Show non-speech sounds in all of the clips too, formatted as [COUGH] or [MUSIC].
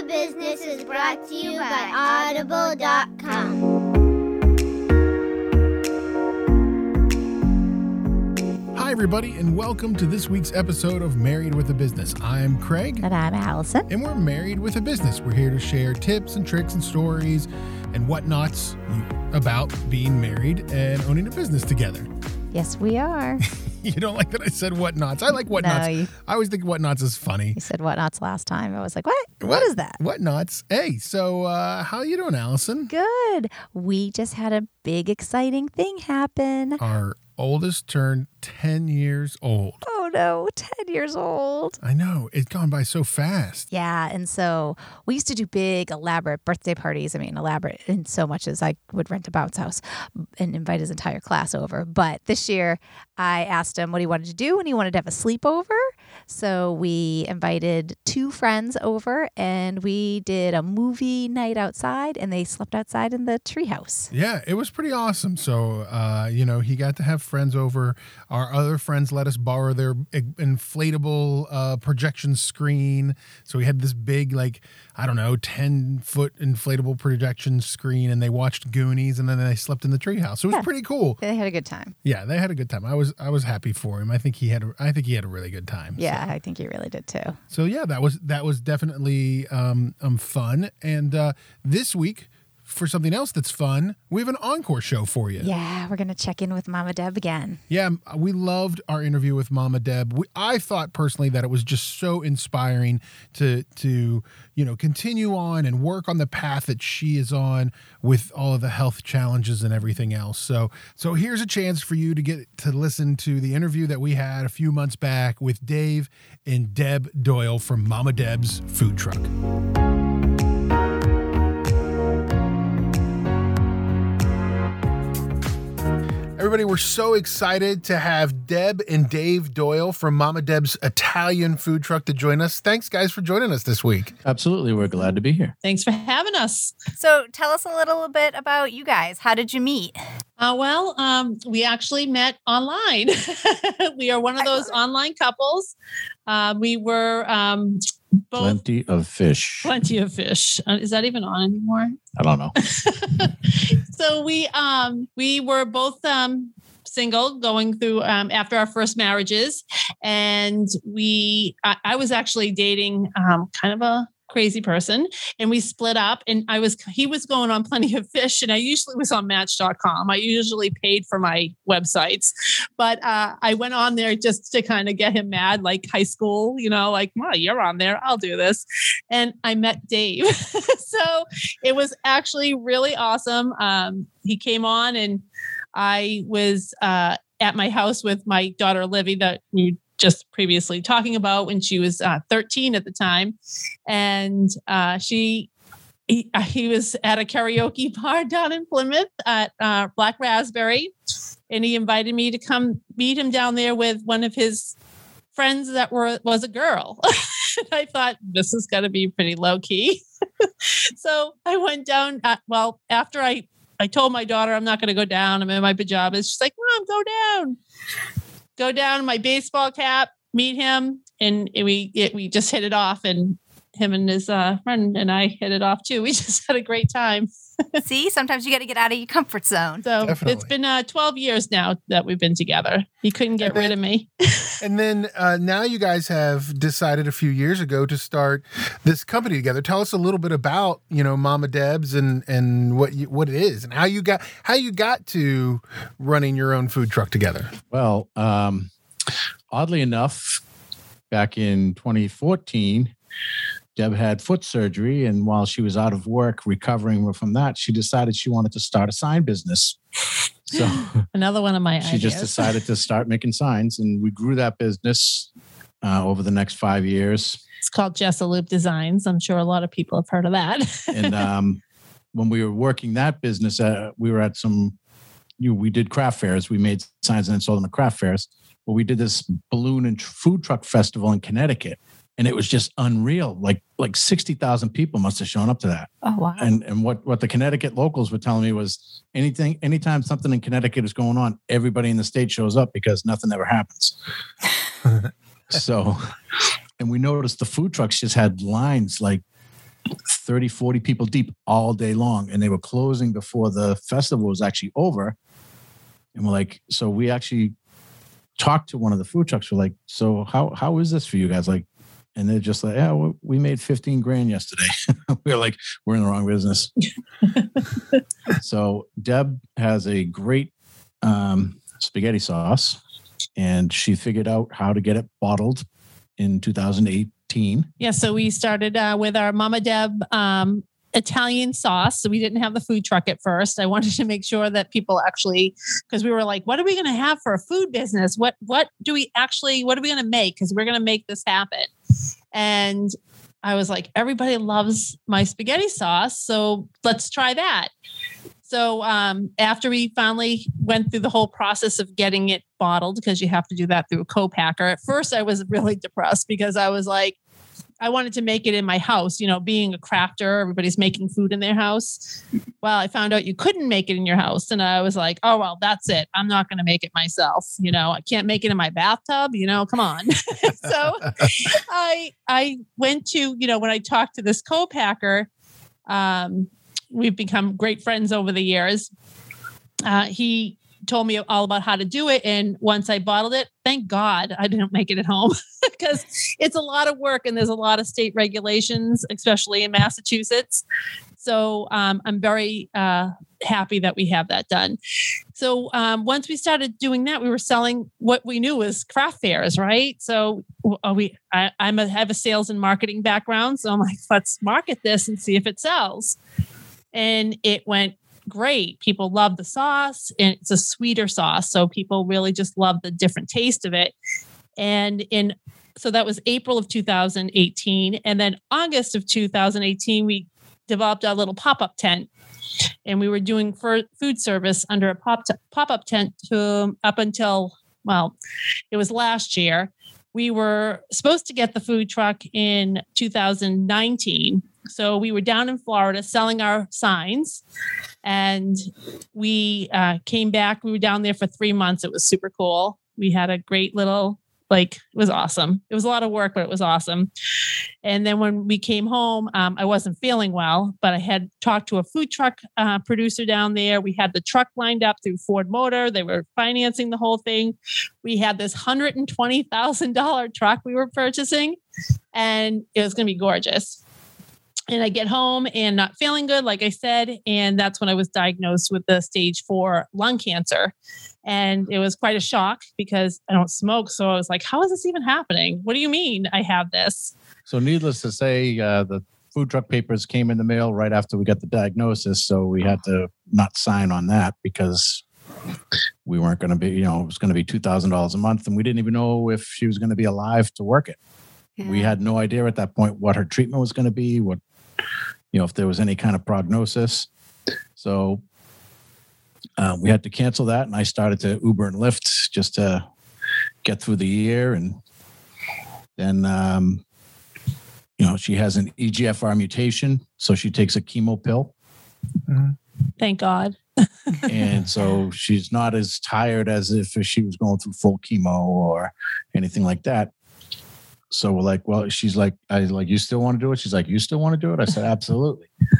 a Business is brought to you by Audible.com. Hi, everybody, and welcome to this week's episode of Married with a Business. I'm Craig, And I'm Allison. and we're married with a business. We're here to share tips and tricks and stories and whatnots about being married and owning a business together. Yes, we are. [LAUGHS] [LAUGHS] You don't like that I said whatnots? I like whatnots. No, you, I always think whatnots is funny. you said whatnots last time. I was like, what? what is that? Whatnots? Hey, so uh, how you doing, Allison? Good. We just had a big, exciting thing happen. Our oldest turned 10 years old. Oh no, 10 years old. I know. It's gone by so fast. Yeah. And so we used to do big, elaborate birthday parties. I mean, elaborate in so much as I would rent a bounce house and invite his entire class over. But this year, I asked him what he wanted to do, and he wanted to have a sleepover. So we invited two friends over and we did a movie night outside, and they slept outside in the treehouse. Yeah, it was pretty awesome. So, uh, you know, he got to have friends over. Our other friends let us borrow their inflatable uh, projection screen. So we had this big, like, I don't know, 10 foot inflatable projection screen, and they watched Goonies and then they slept in the treehouse. So it was Yeah. pretty cool. They had a good time. Yeah, they had a good time. I was I was happy for him. I think he had a, I think he had a really good time. Yeah, I think he really did too. So yeah, that was that was definitely um, um fun. And uh, this week, for something else that's fun, we have an encore show for you. Yeah, we're going to check in with Mama Deb again. Yeah, uh, we loved our interview with Mama Deb. We, I thought personally that it was just so inspiring to to you know continue on and work on the path that she is on with all of the health challenges and everything else. So so here's a chance for you to get to listen to the interview that we had a few months back with Dave and Deb Doyle from Mama Deb's food truck. Everybody, we're so excited to have Deb and Dave Doyle from Mama Deb's Italian food truck to join us. Thanks, guys, for joining us this week. Absolutely. We're glad to be here. Thanks for having us. So tell us a little bit about you guys. How did you meet? Uh, well, um, we actually met online. [LAUGHS] we are one of those online couples. Uh, we were um, both Plenty of fish. plenty of fish. Uh, is that even on anymore? I don't know. [LAUGHS] so we um, we were both um, single going through um, after our first marriages, and we I, I was actually dating um, kind of a crazy person and we split up and I was he was going on plenty of fish and I usually was on match.com. I usually paid for my websites, but uh, I went on there just to kind of get him mad like high school, you know, like, well, you're on there, I'll do this. And I met Dave. [LAUGHS] so it was actually really awesome. Um, he came on and I was uh, at my house with my daughter Livy that we just previously talking about when she was uh, 13 at the time, and uh, she. He, uh, he was at a karaoke [LAUGHS] bar down in Plymouth at uh, Black Raspberry, and he invited me to come meet him down there with one of his friends that were was a girl. [LAUGHS] I thought this is going to be pretty low key, [LAUGHS] so I went down. Uh, well, after I I told my daughter I'm not going to go down. I'm in my pajamas. She's like, "Mom, go down." Go down my baseball cap, meet him, and we it, we just hit it off. And him and his uh, friend and I hit it off too. We [LAUGHS] just had a great time. [LAUGHS] See, sometimes you got to get out of your comfort zone. So Definitely. it's been uh, 12 years now that we've been together. He couldn't get then- rid of me. [LAUGHS] And then uh, now you guys have decided a few years ago to start this company together. Tell us a little bit about you know Mama Deb's and and what you, what it is and how you got how you got to running your own food truck together. Well, um, oddly enough, back in 2014, Deb had foot surgery. And while she was out of work recovering from that, she decided she wanted to start a sign business. So [LAUGHS] Another one of my she ideas. just decided to start making signs. And we grew that business uh, over the next five years. It's called Jessaloop Designs. I'm sure a lot of people have heard of that. and [LAUGHS] um, when we were working that business, uh, we were at some. You know, we did craft fairs. We made signs and then sold them at craft fairs. But we did this balloon and food truck festival in Connecticut, and it was just unreal. Like like sixty thousand people must have shown up to that. Oh wow. And and what what the Connecticut locals were telling me was anything anytime something in Connecticut is going on, everybody in the state shows up because nothing ever happens. [LAUGHS] so, and we noticed the food trucks just had lines like 30, 40 people deep all day long. And they were closing before the festival was actually over. And we're like, so we actually talked to one of the food trucks. We're like, so how how is this for you guys? Like, and they're just like, yeah, we- made 15 grand yesterday. [LAUGHS] we are like, we're in the wrong business. [LAUGHS] so Deb has a great um, spaghetti sauce, and she figured out how to get it bottled in 2018. Yeah, so we started uh, with our Mama Deb um, Italian sauce. So we didn't have the food truck at first. I wanted to make sure that people actually, because we were like, what are we going to have for a food business? What what do we actually? What are we going to make? Because we're going to make this happen. And I was like, everybody loves my spaghetti sauce, so let's try that. So um, after we finally went through the whole process of getting it bottled, because you have to do that through a co-packer. At first, I was really [LAUGHS] depressed because I was like, I wanted to make it in my house. You know, being a crafter, everybody's making food in their house. Well, I found out you couldn't make it in your house, and I was like, oh well, that's it. I'm not going to make it myself. You know, I can't make it in my bathtub. You know, come on. [LAUGHS] so I I went to you know when I talked to this co-packer. Um, we've become great friends over the years. Uh, he told me all about how to do it. And once I bottled it, thank God I didn't make it at home [LAUGHS] because it's a lot of work and there's a lot of state regulations, especially in Massachusetts. So um, I'm very uh, happy that we have that done. So um, once we started doing that, we were selling what we knew was craft fairs, right? So uh, we, I, I'm a, have a sales and marketing background, so I'm like, let's market this and see if it sells. And it went great. People love the sauce, and it's a sweeter sauce, so people really just love the different taste of it. And in so that was April of 2018, and then August of 2018, we developed a little pop up tent, and we were doing food service under a pop pop up tent to up until well, it was last year. We were supposed to get the food truck in 2019. So we were down in Florida selling our signs, and we uh, came back. We were down there for three months. It was super cool. We had a great little like it was awesome. It was a lot of work, but it was awesome. And then when we came home, um, I wasn't feeling well, but I had talked to a food truck uh, producer down there. We had the truck lined up through Ford Motor. They were financing the whole thing. We had this hundred and twenty thousand dollar truck we were purchasing, and it was going to be gorgeous and I get home and not feeling good, like I said. And that's when I was diagnosed with the stage four lung cancer. And it was quite a shock because I don't smoke. So I was like, how is this even happening? What do you mean I have this? So, needless to say, uh, the food truck papers came in the mail right after we got the diagnosis. So, we had to not sign on that because we weren't going to be, you know, it was going to be $2,000 a month. And we didn't even know if she was going to be alive to work it. We had no idea at that point what her treatment was going to be, what, you know, if there was any kind of prognosis. So, uh, we had to cancel that. And I started to Uber and Lyft just to get through the year. And then, um, you know, she has an EGFR mutation, so she takes a chemo pill. Thank God. and so she's not as tired as if she was going through full chemo or anything like that. So we're like, well, she's like, I like, you still want to do it? She's like, you still want to do it? I said, absolutely. As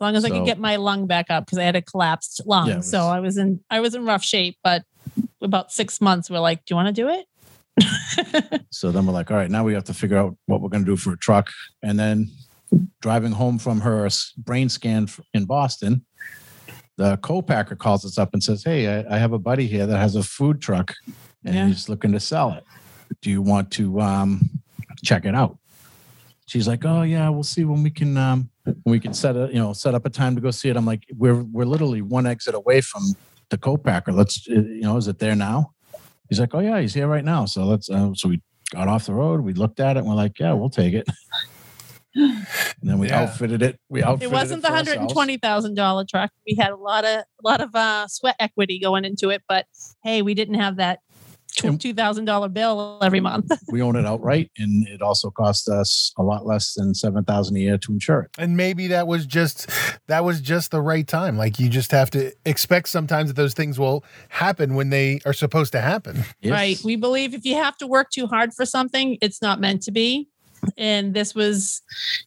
long as I So- could get my lung back up because I had a collapsed lung. Yeah, it so I was in I was in rough shape, but about six months we're like, do you want to do it? [LAUGHS] So then we're like, all right, now we have to figure out what we're going to do for a truck. And then driving home from her brain scan in Boston, the co-packer calls us up and says, hey, I, I have a buddy here that has a food truck and Yeah. he's looking to sell it. Do you want to um, check it out? She's like, oh yeah, we'll see when we can um, when we can set a you know set up a time to go see it. I'm like, we're we're literally one exit away from the co-packer. Let's uh, you know, is it there now? He's like, oh yeah, he's here right now. So let's uh, so we got off the road. We looked at it and we're like, yeah, we'll take it. and then we Yeah. outfitted it. We outfitted it wasn't the for hundred and twenty thousand dollar truck. We had a lot of a lot of uh, sweat equity going into it, but hey, we didn't have that And- two thousand dollar bill every month. [LAUGHS] We own it outright, and it also costs us a lot less than seven thousand a year to insure it. and maybe that was just that was just the right time like you just have to expect sometimes that those things will happen when they are supposed to happen Right. We believe if you have to work too hard for something, it's not meant to be. And this was,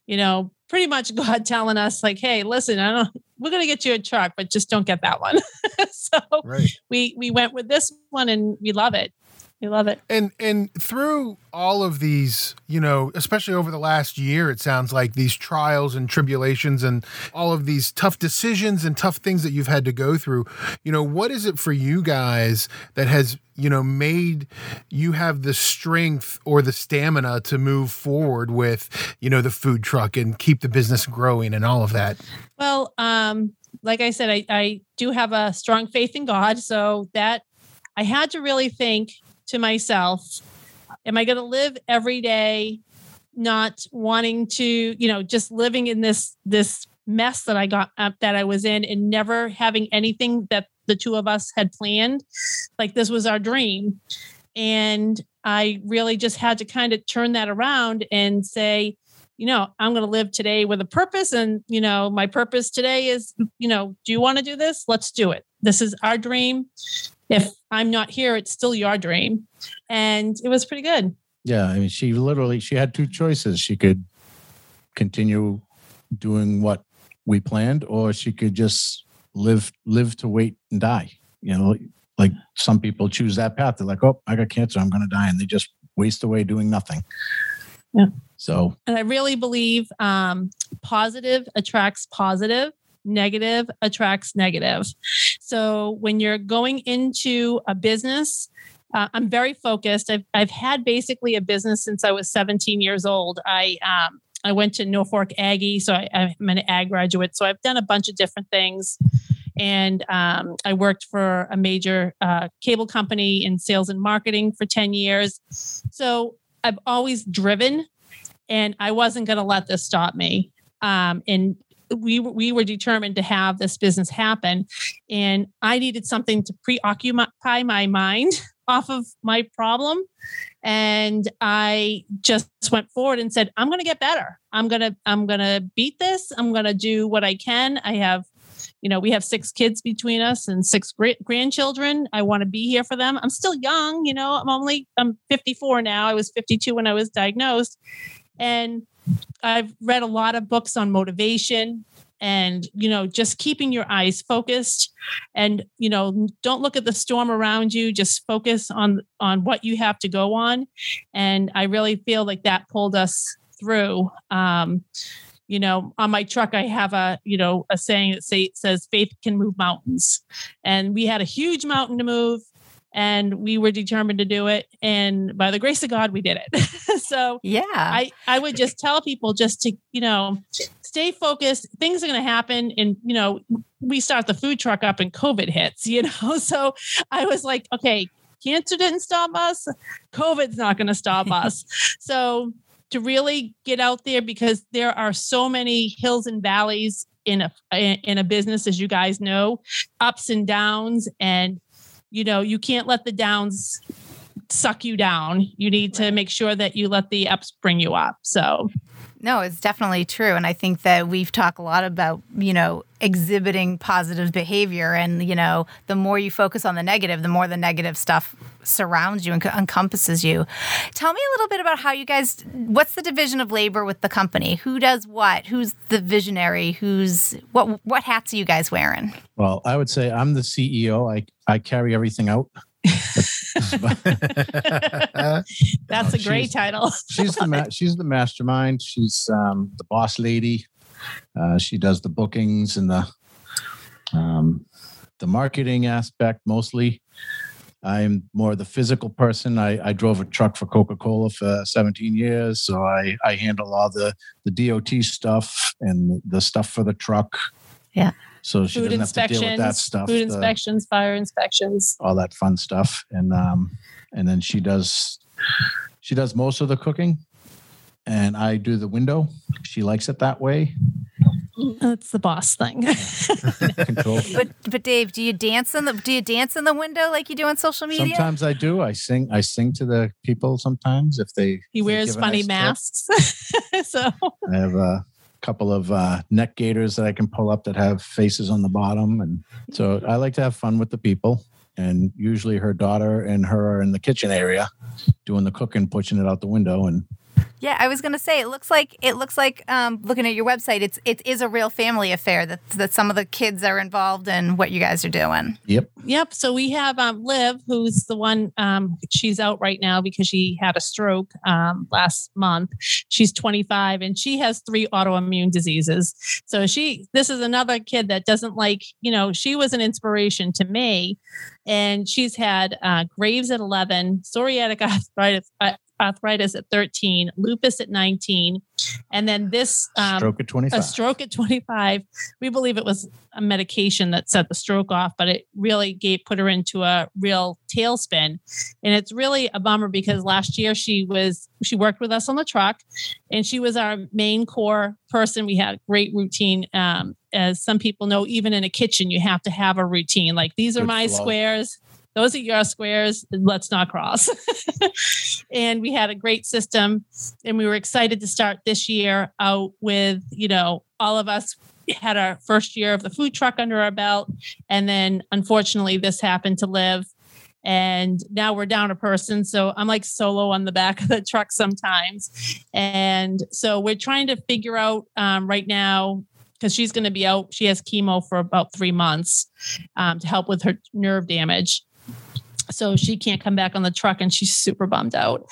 you know, pretty much God telling us like, "Hey, listen, I don't. We're going to get you a truck, but just don't get that one." [LAUGHS] so Right. we we went with this one, and we love it. We love it. And and through all of these, you know, especially over the last year, it sounds like these trials and tribulations and all of these tough decisions and tough things that you've had to go through. You know, what is it for you guys that has, you know, made you have the strength or the stamina to move forward with, you know, the food truck and keep the business growing and all of that? Well, um, like I said, I, I do have a strong faith in God, so that I had to really think to myself, am I going to live every day not wanting to, you know, just living in this this mess that I got up that I was in and never having anything that the two of us had planned. Like this was our dream. And I really just had to kind of turn that around and say, you know, I'm going to live today with a purpose. And, you know, my purpose today is, you know, do you want to do this? Let's do it. This is our dream. If I'm not here, it's still your dream. And it was pretty good. Yeah, I mean, she literally she had two choices. She could continue doing what we planned, or she could just live live to wait and die. You know, like some people choose that path. They're like, "Oh, I got cancer. I'm going to die," and they just waste away doing nothing. Yeah. So And I really believe um, positive attracts positive, negative attracts negative. So when you're going into a business, uh, I'm very focused. I've, I've had basically a business since I was 17 years old. I um, I went to Norfolk Aggie, so I, I'm an ag graduate. So I've done a bunch of different things, and um, I worked for a major uh, cable company in sales and marketing for 10 years. So I've always driven, and I wasn't going to let this stop me. Um, and we we were determined to have this business happen, and I needed something to preoccupy my mind [LAUGHS] off of my problem. And I just went forward and said, I'm going to get better. I'm going to I'm going to beat this. I'm going to do what I can. I have you know, we have six kids between us and six grandchildren. I want to be here for them. I'm still young, you know, I'm only, I'm 54 now. I was 52 when I was diagnosed. And I've read a lot of books on motivation and, you know, just keeping your eyes focused and, you know, don't look at the storm around you, just focus on, on what you have to go on. And I really feel like that pulled us through. Um, you know on my truck i have a you know a saying that say, says faith can move mountains and we had a huge mountain to move and we were determined to do it and by the grace of god we did it. [LAUGHS] So Yeah. i i would just tell people just to you know stay focused. Things are going to happen and you know we start the food truck up and covid hits you [LAUGHS] know? So i was like okay cancer didn't stop us covid's not going to stop [LAUGHS] us. So to really get out there because there are so many hills and valleys in a in a business as you guys know ups and downs and you know you can't let the downs suck you down. You need to make sure that you let the ups bring you up. So No, it's definitely true. And I think that we've talked a lot about, you know, exhibiting positive behavior. And, you know, the more you focus on the negative, the more the negative stuff surrounds you and encompasses you. Tell me a little bit about how you guys, what's the division of labor with the company? Who does what? Who's the visionary? Who's, what, what hats are you guys wearing? Well, I would say I'm the CEO. I, I carry everything out. [LAUGHS] [LAUGHS] that's a great title [LAUGHS] she's the ma- she's the mastermind. She's um, the boss lady. Uh, she does the bookings and the um, the marketing aspect mostly. I'm more the physical person. I, I drove a truck for Coca Cola for 17 years, so I I handle all the the DOT stuff and the stuff for the truck. Yeah. So she food doesn't have to deal with inspections that stuff. food the- inspections fire inspections. all that fun stuff. And um and then she does she does most of the cooking and i do the window. She likes it that way. That's the boss thing. [LAUGHS] Control. But, but Dave, do you dance in the, do you dance in the window like you do on social media? sometimes i do. I sing i sing to the people sometimes if they he if they wears give funny nice masks. [LAUGHS] So i have a couple of uh, neck gaiters that i can pull up that have faces on the bottom. And so i like to have fun with the people. And usually her daughter and her are in the kitchen area doing the cooking pushing it out the window. And Yeah, I was gonna say it looks like it looks like um, looking at your website, it's it is a real family affair that that some of the kids are involved in what you guys are doing. Yep. Yep. So we have um, Liv, who's the one. Um, she's out right now because she had a stroke um, last month. She's 25 and she has three autoimmune diseases. So she, this is another kid that doesn't like. You know, she was an inspiration to me, and she's had uh, Graves at 11, psoriatic arthritis. Uh, arthritis at 13, lupus at 19, and then this um, Stroke at 25. a stroke at 25. We believe it was a medication that set the stroke off, but it really gave put her into a real tailspin. And it's really a bummer because last year she was she worked with us on the truck, and she was our main core person. We had a great routine. Um, as some people know, even in a kitchen, you have to have a routine. Like these are Good my squares. Those are your squares. Let's not cross. [LAUGHS] and we had a great system and we were excited to start this year out with you know all of us had our first year of the food truck under our belt and then unfortunately this happened to Liv and now we're down a person so i'm like solo on the back of the truck sometimes and so we're trying to figure out um, right now because she's going to be out she has chemo for about three months um, to help with her nerve damage so she can't come back on the truck and she's super bummed out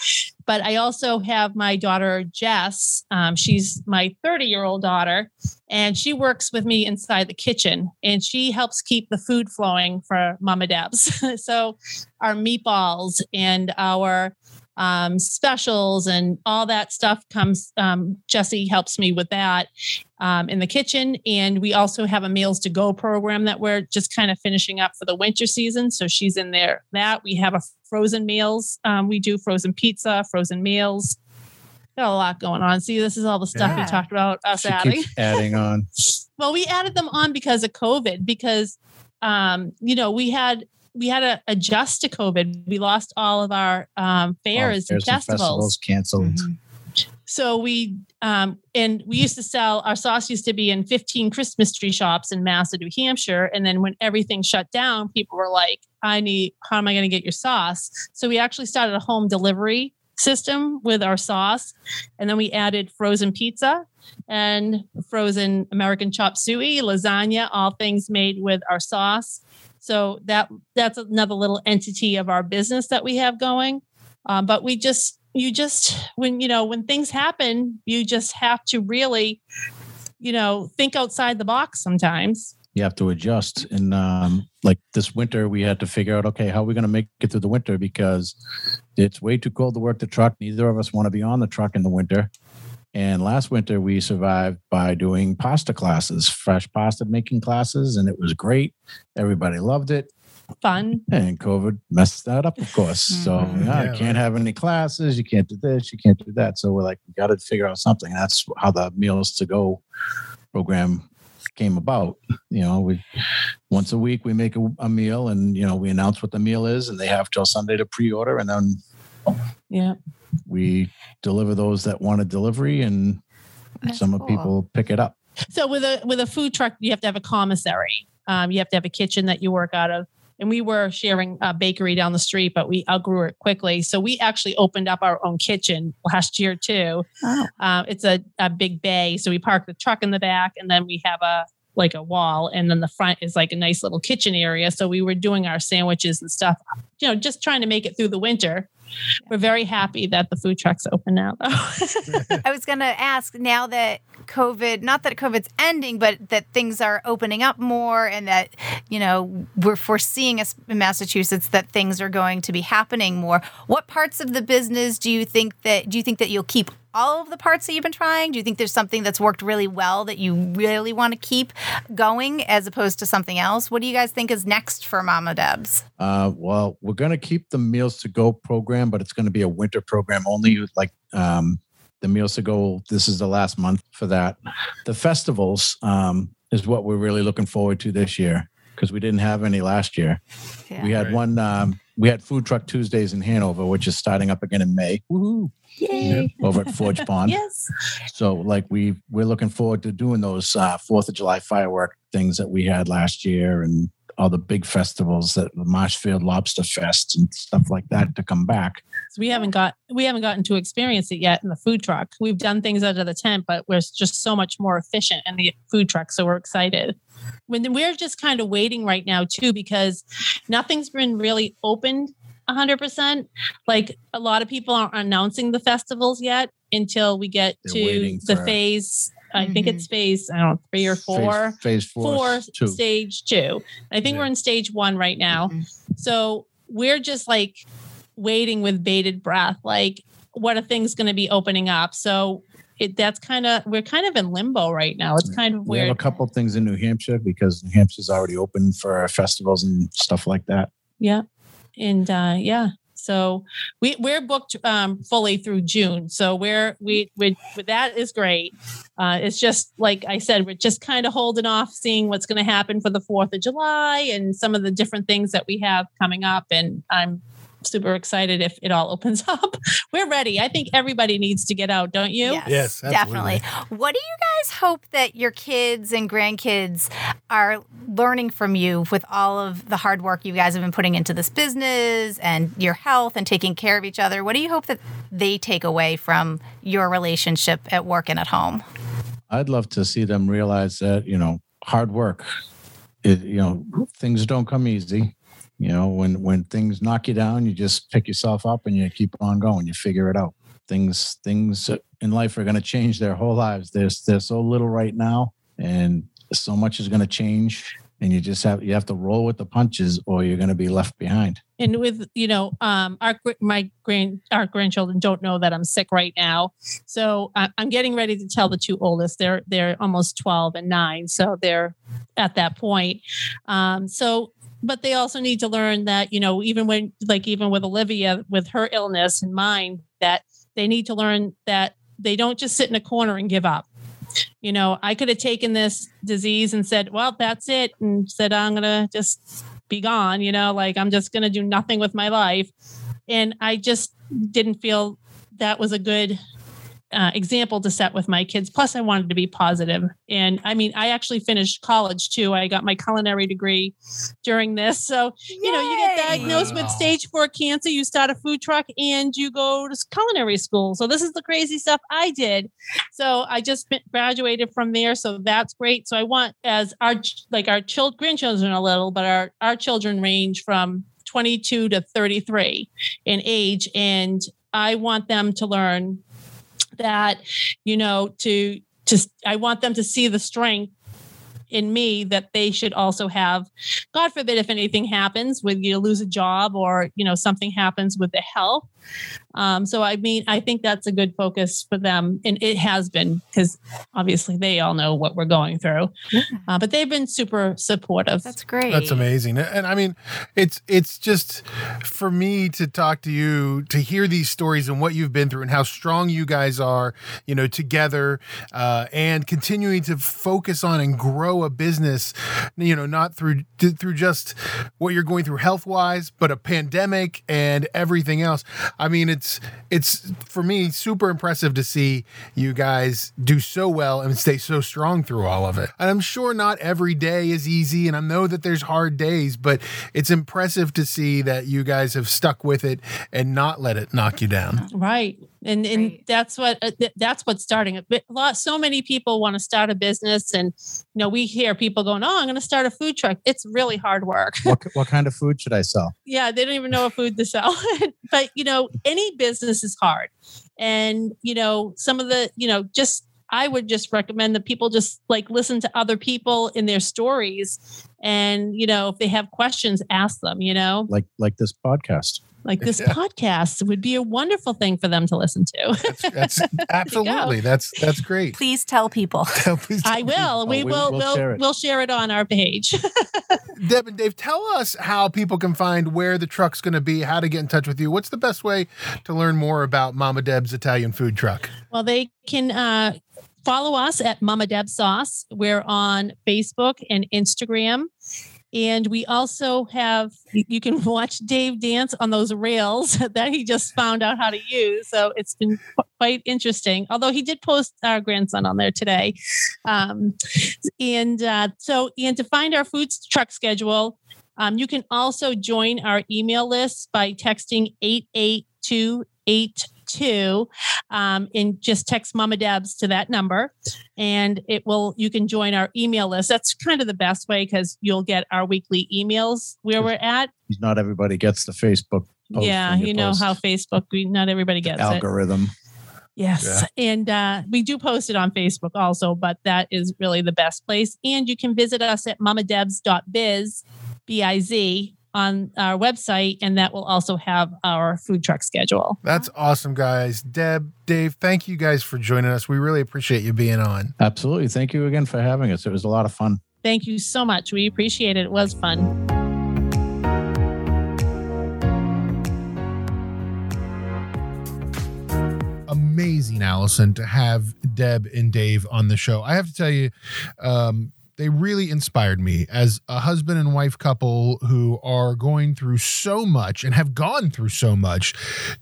but I also have my daughter Jess. Um, she's my 30 year old daughter, and she works with me inside the kitchen, and she helps keep the food flowing for Mama Deb's. [LAUGHS] so our meatballs and our um, specials and all that stuff comes. Um, Jesse helps me with that um, in the kitchen, and we also have a meals to go program that we're just kind of finishing up for the winter season. So she's in there. That we have a frozen meals. Um, we do frozen pizza, frozen meals. Got a lot going on. See, this is all the stuff Yeah. we talked about us She adding. adding on. [LAUGHS] Well, we added them on because of COVID, because um, you know, we had we had to adjust to COVID. We lost all of our um, fairs, All and fairs festivals. canceled. So we um, and we used to sell our sauce used to be in 15 Christmas tree shops in Mass, New Hampshire. And then when everything shut down, people were like, I need how am I going to get your sauce? So we actually started a home delivery system with our sauce. And then we added frozen pizza and frozen American chop suey, lasagna, all things made with our sauce. So that that's another little entity of our business that we have going. Um, but we just you just when you know when things happen, you just have to really, you know, think outside the box sometimes. You have to adjust. And um, like this winter, we had to figure out, okay, how are we going to make it through the winter? Because it's way too cold to work the truck. Neither of us want to be on the truck in the winter. And last winter, we survived by doing pasta classes, fresh pasta making classes, and it was great. Everybody loved it. Fun. And COVID messed that up, of course. So Mhm. yeah, Yeah, you can't have any classes. You can't do this. You can't do that. So we're like, we got to figure out something. That's how the meals to go program came about. You know, we once a week we make a, a meal, and you know we announce what the meal is, and they have till Sunday to pre-order, and then Yeah. we deliver those that want a delivery, and That's some cool. people pick it up. So with a with a food truck, you have to have a commissary. Um, you have to have a kitchen that you work out of. And we were sharing a bakery down the street, but we outgrew it quickly. So we actually opened up our own kitchen last year too. Oh. Uh, it's a, a big bay, so we park the truck in the back, and then we have a like a wall, and then the front is like a nice little kitchen area. So we were doing our sandwiches and stuff, you know, just trying to make it through the winter. We're very happy that the food truck's open now, though. [LAUGHS] I was going to ask now that COVID, not that COVID's ending, but that things are opening up more and that, you know, we're foreseeing in Massachusetts that things are going to be happening more. What parts of the business do you think that, do you think that you'll keep all of the parts that you've been trying? Do you think there's something that's worked really well that you really want to keep going as opposed to something else? What do you guys think is next for Mama Debs? Uh, well, we're going to keep the Meals to Go program, but it's going to be a winter program only. Like um, the Meals to Go, this is the last month for that. The festivals um, is what we're really looking forward to this year because we didn't have any last year. We had Right. one. Um, we had Food Truck Tuesdays in Hanover, which is starting up again in May. Woohoo! Yay. Over at Forge [LAUGHS] Pond. Yes. So like we we're looking forward to doing those uh, Fourth of July firework things that we had last year and all the big festivals that the Marshfield Lobster Fest and stuff like that to come back. So we haven't got we haven't gotten to experience it yet in the food truck. We've done things out of the tent, but we're just so much more efficient in the food truck. So we're excited. When we're just kind of waiting right now too, because nothing's been really opened 100%. Like a lot of people aren't announcing the festivals yet until we get They're to the for- phase. I think it's phase, I don't know, three or four. Phase, phase four, Four, two. stage two. I think Yeah. we're in stage one right now. Mhm. So we're just like waiting with bated breath. Like, what are things going to be opening up? So it that's kind of we're kind of in limbo right now. It's kind of We have a couple things in New Hampshire because New Hampshire's already open for festivals and stuff like that. Yeah. And uh yeah. So we we're booked um fully through June. So we're we we that is great. Uh it's just like I said, we're just kind of holding off seeing what's going to happen for the 4th of July and some of the different things that we have coming up and I'm super excited if it all [LAUGHS] opens up. We're ready. I think everybody needs to get out, don't you? Yes, Yes, definitely. What do you guys hope that your kids and grandkids are learning from you with all of the hard work you guys have been putting into this business and your health and taking care of each other? What do you hope that they take away from your relationship at work and at home? I'd love to see them realize that, you know, hard work, it, you know, things don't come easy. You know, when when things knock you down, you just pick yourself up and you keep on going. You figure it out. Things things in life are going to change their whole lives. There's there's so little right now, and so much is going to change. And you just have you have to roll with the punches, or you're going to be left behind. and with you know um our my grand our grandchildren don't know that i'm sick right now so I, i'm getting ready to tell the two oldest they're they're almost 12 and 9 so they're at that point um so but they also need to learn that you know even when like even with olivia with her illness and mine that they need to learn that they don't just sit in a corner and give up you know i could have taken this disease and said well that's it and said i'm gonna just be gone, you know, like I'm just to do nothing with my life. And I just didn't feel that was a good uh, example to set with my kids. Plus, I wanted to be positive. And I mean, I actually finished college too. I got my culinary degree during this. So, you know, you get Yay! diagnosed with stage four cancer, you start a food truck, and you go to culinary school. So, this is the crazy stuff I did. So, I just graduated from there. So, that's great. So, I want, as our like our child grandchildren a little, but our, our children range from 22 to 33 in age. And I want them to learn that, you know, to, to, I want them to see the strength in me that they should also have. God forbid if anything happens with you lose a job or you know something happens with the health um, so i mean i think that's a good focus for them and it has been because obviously they all know what we're going through uh, but they've been super supportive That's great. That's amazing. And I mean, it's it's just for me to talk to you, to hear these stories and what you've been through and how strong you guys are, you know, together uh, and continuing to focus on and grow a business, you know, not through through just what you're going through health wise, but a pandemic and everything else. I mean, it's it's for me super impressive to see you guys do so well and stay so strong through all of it. And I'm sure not every day is easy, and I know that there's hard days, but it's impressive to see that you guys have stuck with it and not let it knock you down. Right. And and Right. that's what uh, th- that's what's starting it. But a lot so many people want to start a business and you know we hear people going, "Oh, I'm going to start a food truck." It's really hard work. What [LAUGHS] what kind of food should I sell? yeah, they don't even know what food to sell. [LAUGHS] but you know, any business is hard. And you know, some of the, you know, just I would just recommend that people just like listen to other people in their stories and you know, if they have questions, ask them, you know. Like like this podcast. Like this Yeah. podcast would be a wonderful thing for them to listen to. That's, [LAUGHS] that's absolutely that's that's great. Please tell people. [LAUGHS] Please I will. We we- will. we'll We'll share we'll, it. share it on our page. [LAUGHS] Deb and Dave, tell us how people can find where the truck's going to be, how to get in touch with you. What's the best way to learn more about Mama Deb's Italian food truck? well, they can uh, follow us at Mama Deb Sauce. We're on Facebook and Instagram. And we also have, you can watch Dave dance on those reels [LAUGHS] that he just found out how to use. So it's been quite interesting. Although he did post our grandson on there today. Um, and uh, so, and to find our food truck schedule, um, you can also join our email list by texting 8282 um, and just text Mama Debs to that number and it will you can join our email list. That's kind of the best way because you'll get our weekly emails where we're at. Not everybody gets the Facebook. Post yeah, when you know post how Facebook, we, not everybody gets it. algorithm. Yes. And uh, we do post it on Facebook also, but that is really the best place. And you can visit us at mamadebs.biz, B I Z, on our website, and that will also have our food truck schedule. That's awesome, guys. Deb, Dave, thank you guys for joining us. We really appreciate you being on. Absolutely. Thank you again for having us. It was a lot of fun. Thank you so much. We appreciate it. It was fun. Amazing, Allison, to have Deb and Dave on the show. I have to tell you, um, they really inspired me as a husband and wife couple who are going through so much and have gone through so much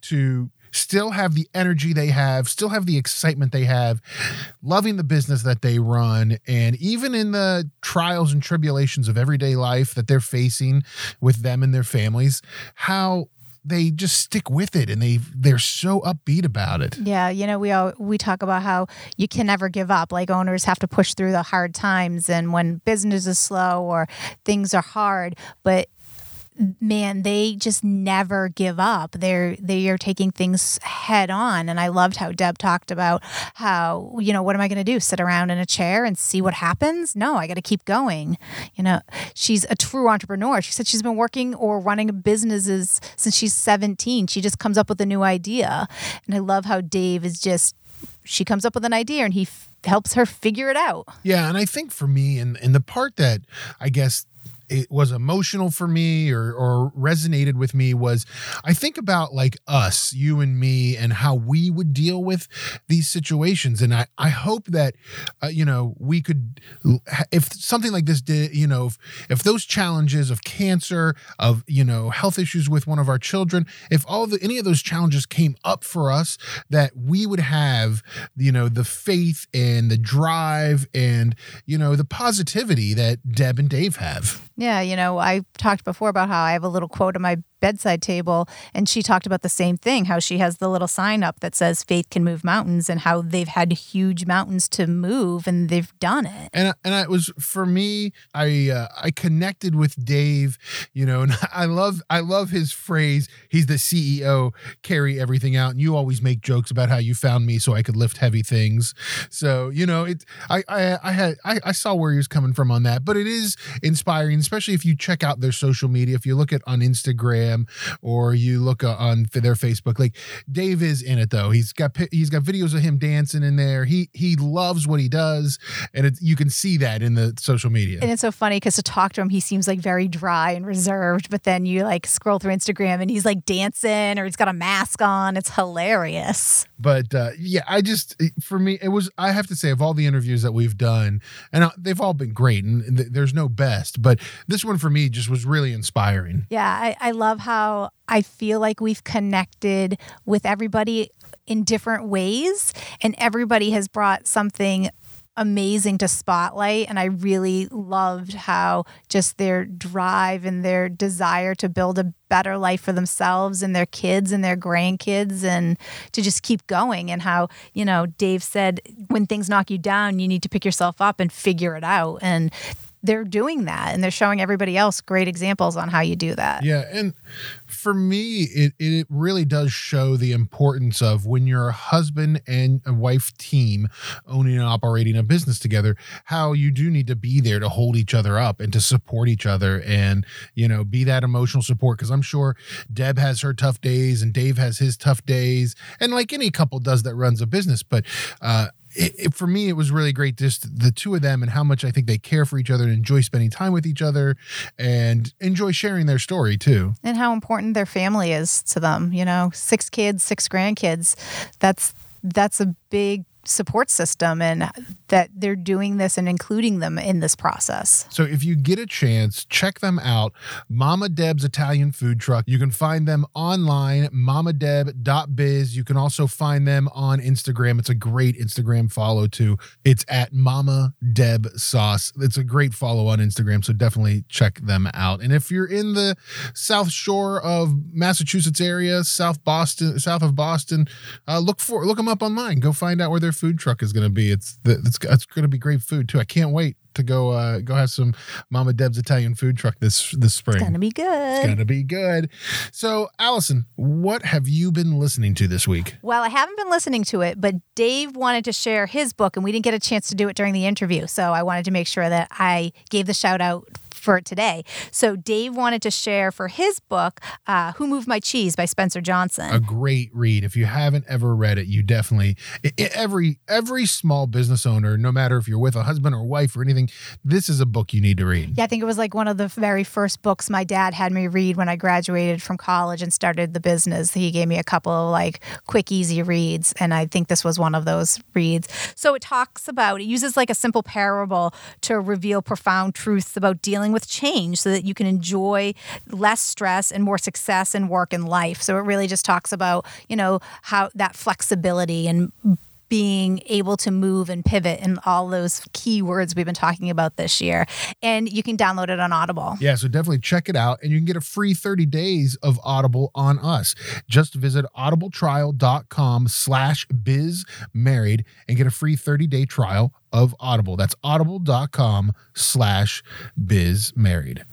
to still have the energy they have, still have the excitement they have, loving the business that they run, and even in the trials and tribulations of everyday life that they're facing with them and their families, how they just stick with it and they they're so upbeat about it. Yeah, you know, we all we talk about how you can never give up. Like owners have to push through the hard times and when business is slow or things are hard, but man, they just never give up. They're they are taking things head on. And I loved how Deb talked about how, you know, what am I gonna do? Sit around in a chair and see what happens? No, I gotta keep going. You know, she's a true entrepreneur. She said she's been working or running businesses since she's 17. She just comes up with a new idea. And I love how Dave is just she comes up with an idea and he f- helps her figure it out. Yeah, and I think for me, and and the part that I guess it was emotional for me or or resonated with me was I think about like us, you and me, and how we would deal with these situations, and I I hope that uh, you know we could if something like this did you know if, if those challenges of cancer of you know health issues with one of our children if all the any of those challenges came up for us that we would have you know the faith and the drive and you know the positivity that Deb and Dave have. Yeah, you know, I talked before about how I have a little quote on my bedside table, and she talked about the same thing how she has the little sign up that says faith can move mountains and how they've had huge mountains to move and they've done it. And and it was for me, I uh, I connected with Dave, you know, and [LAUGHS] I love I love his phrase. He's the CEO, carry everything out. And you always make jokes about how you found me so I could lift heavy things. So you know, it I I, I had I, I saw where he was coming from on that, but it is inspiring, especially if you check out their social media. If you look at on Instagram or you look uh, on their Facebook. Like Dave is in it though. He's got he's got videos of him dancing in there. He he loves what he does, and it, you can see that in the social media. And it's so funny because to talk to him, he seems like very dry and reserved. But then you like scroll through Instagram and he's like dancing or he's got a mask on. It's hilarious. But uh, yeah, I just for me it was I have to say of all the interviews that we've done, and uh, they've all been great, and th- there's no best, but this one for me just was really inspiring. Yeah, I, I love how I feel like we've connected with everybody in different ways, and everybody has brought something amazing to spotlight and i really loved how just their drive and their desire to build a better life for themselves and their kids and their grandkids and to just keep going and how you know dave said when things knock you down you need to pick yourself up and figure it out. And they're doing that and they're showing everybody else great examples on how you do that. Yeah. And for me, it, it really does show the importance of when you're a husband and a wife team owning and operating a business together, how you do need to be there to hold each other up and to support each other and, you know, be that emotional support. Cause I'm sure Deb has her tough days and Dave has his tough days. And like any couple does that runs a business. But, uh, it, it, for me, it was really great just the two of them and how much I think they care for each other and enjoy spending time with each other and enjoy sharing their story too. And how important their family is to them. You know, six kids, six grandkids. That's that's a big support system and that they're doing this and including them in this process. So if you get a chance, check them out. Mama Deb's Italian food truck. You can find them online, mamadeb.biz. You can also find them on Instagram. It's a great Instagram follow too. It's at Mama Deb Sauce. It's a great follow on Instagram, so definitely check them out. And if you're in the South Shore of Massachusetts area, South Boston, south of Boston, uh, look for look them up online. Go find out where their food truck is going to be. It's it's it's going to be great food too. I can't wait to go uh, go have some Mama Deb's Italian food truck this this spring. It's gonna be good. It's gonna be good. So, Allison, what have you been listening to this week? Well, I haven't been listening to it, but Dave wanted to share his book, and we didn't get a chance to do it during the interview. So I wanted to make sure that I gave the shout out for today. So Dave wanted to share for his book, uh, "Who Moved My Cheese" by Spencer Johnson. A great read. If you haven't ever read it, you definitely every every small business owner, no matter if you're with a husband or wife or anything, this is a book you need to read. Yeah, I think it was like one of the very first books my dad had me read when I graduated from college and started the business. He gave me a couple of like quick, easy reads, and I think this was one of those reads. So it talks about, it uses like a simple parable to reveal profound truths about dealing with change so that you can enjoy less stress and more success in work and life. So it really just talks about, you know, how that flexibility and being able to move and pivot and all those key words we've been talking about this year. And you can download it on Audible. Yeah, so definitely check it out and you can get a free 30 days of Audible on us. Just visit audibletrial.com slash bizmarried and get a free 30-day trial of Audible. That's audible.com slash bizmarried.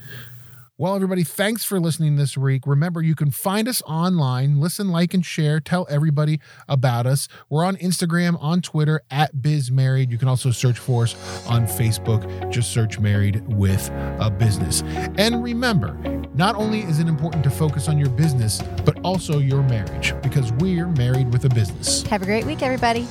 Well, everybody, thanks for listening this week. Remember, you can find us online. Listen, like, and share. Tell everybody about us. We're on Instagram, on Twitter, at BizMarried. You can also search for us on Facebook. Just search Married with a Business. And remember, not only is it important to focus on your business, but also your marriage, because we're married with a business. Have a great week, everybody.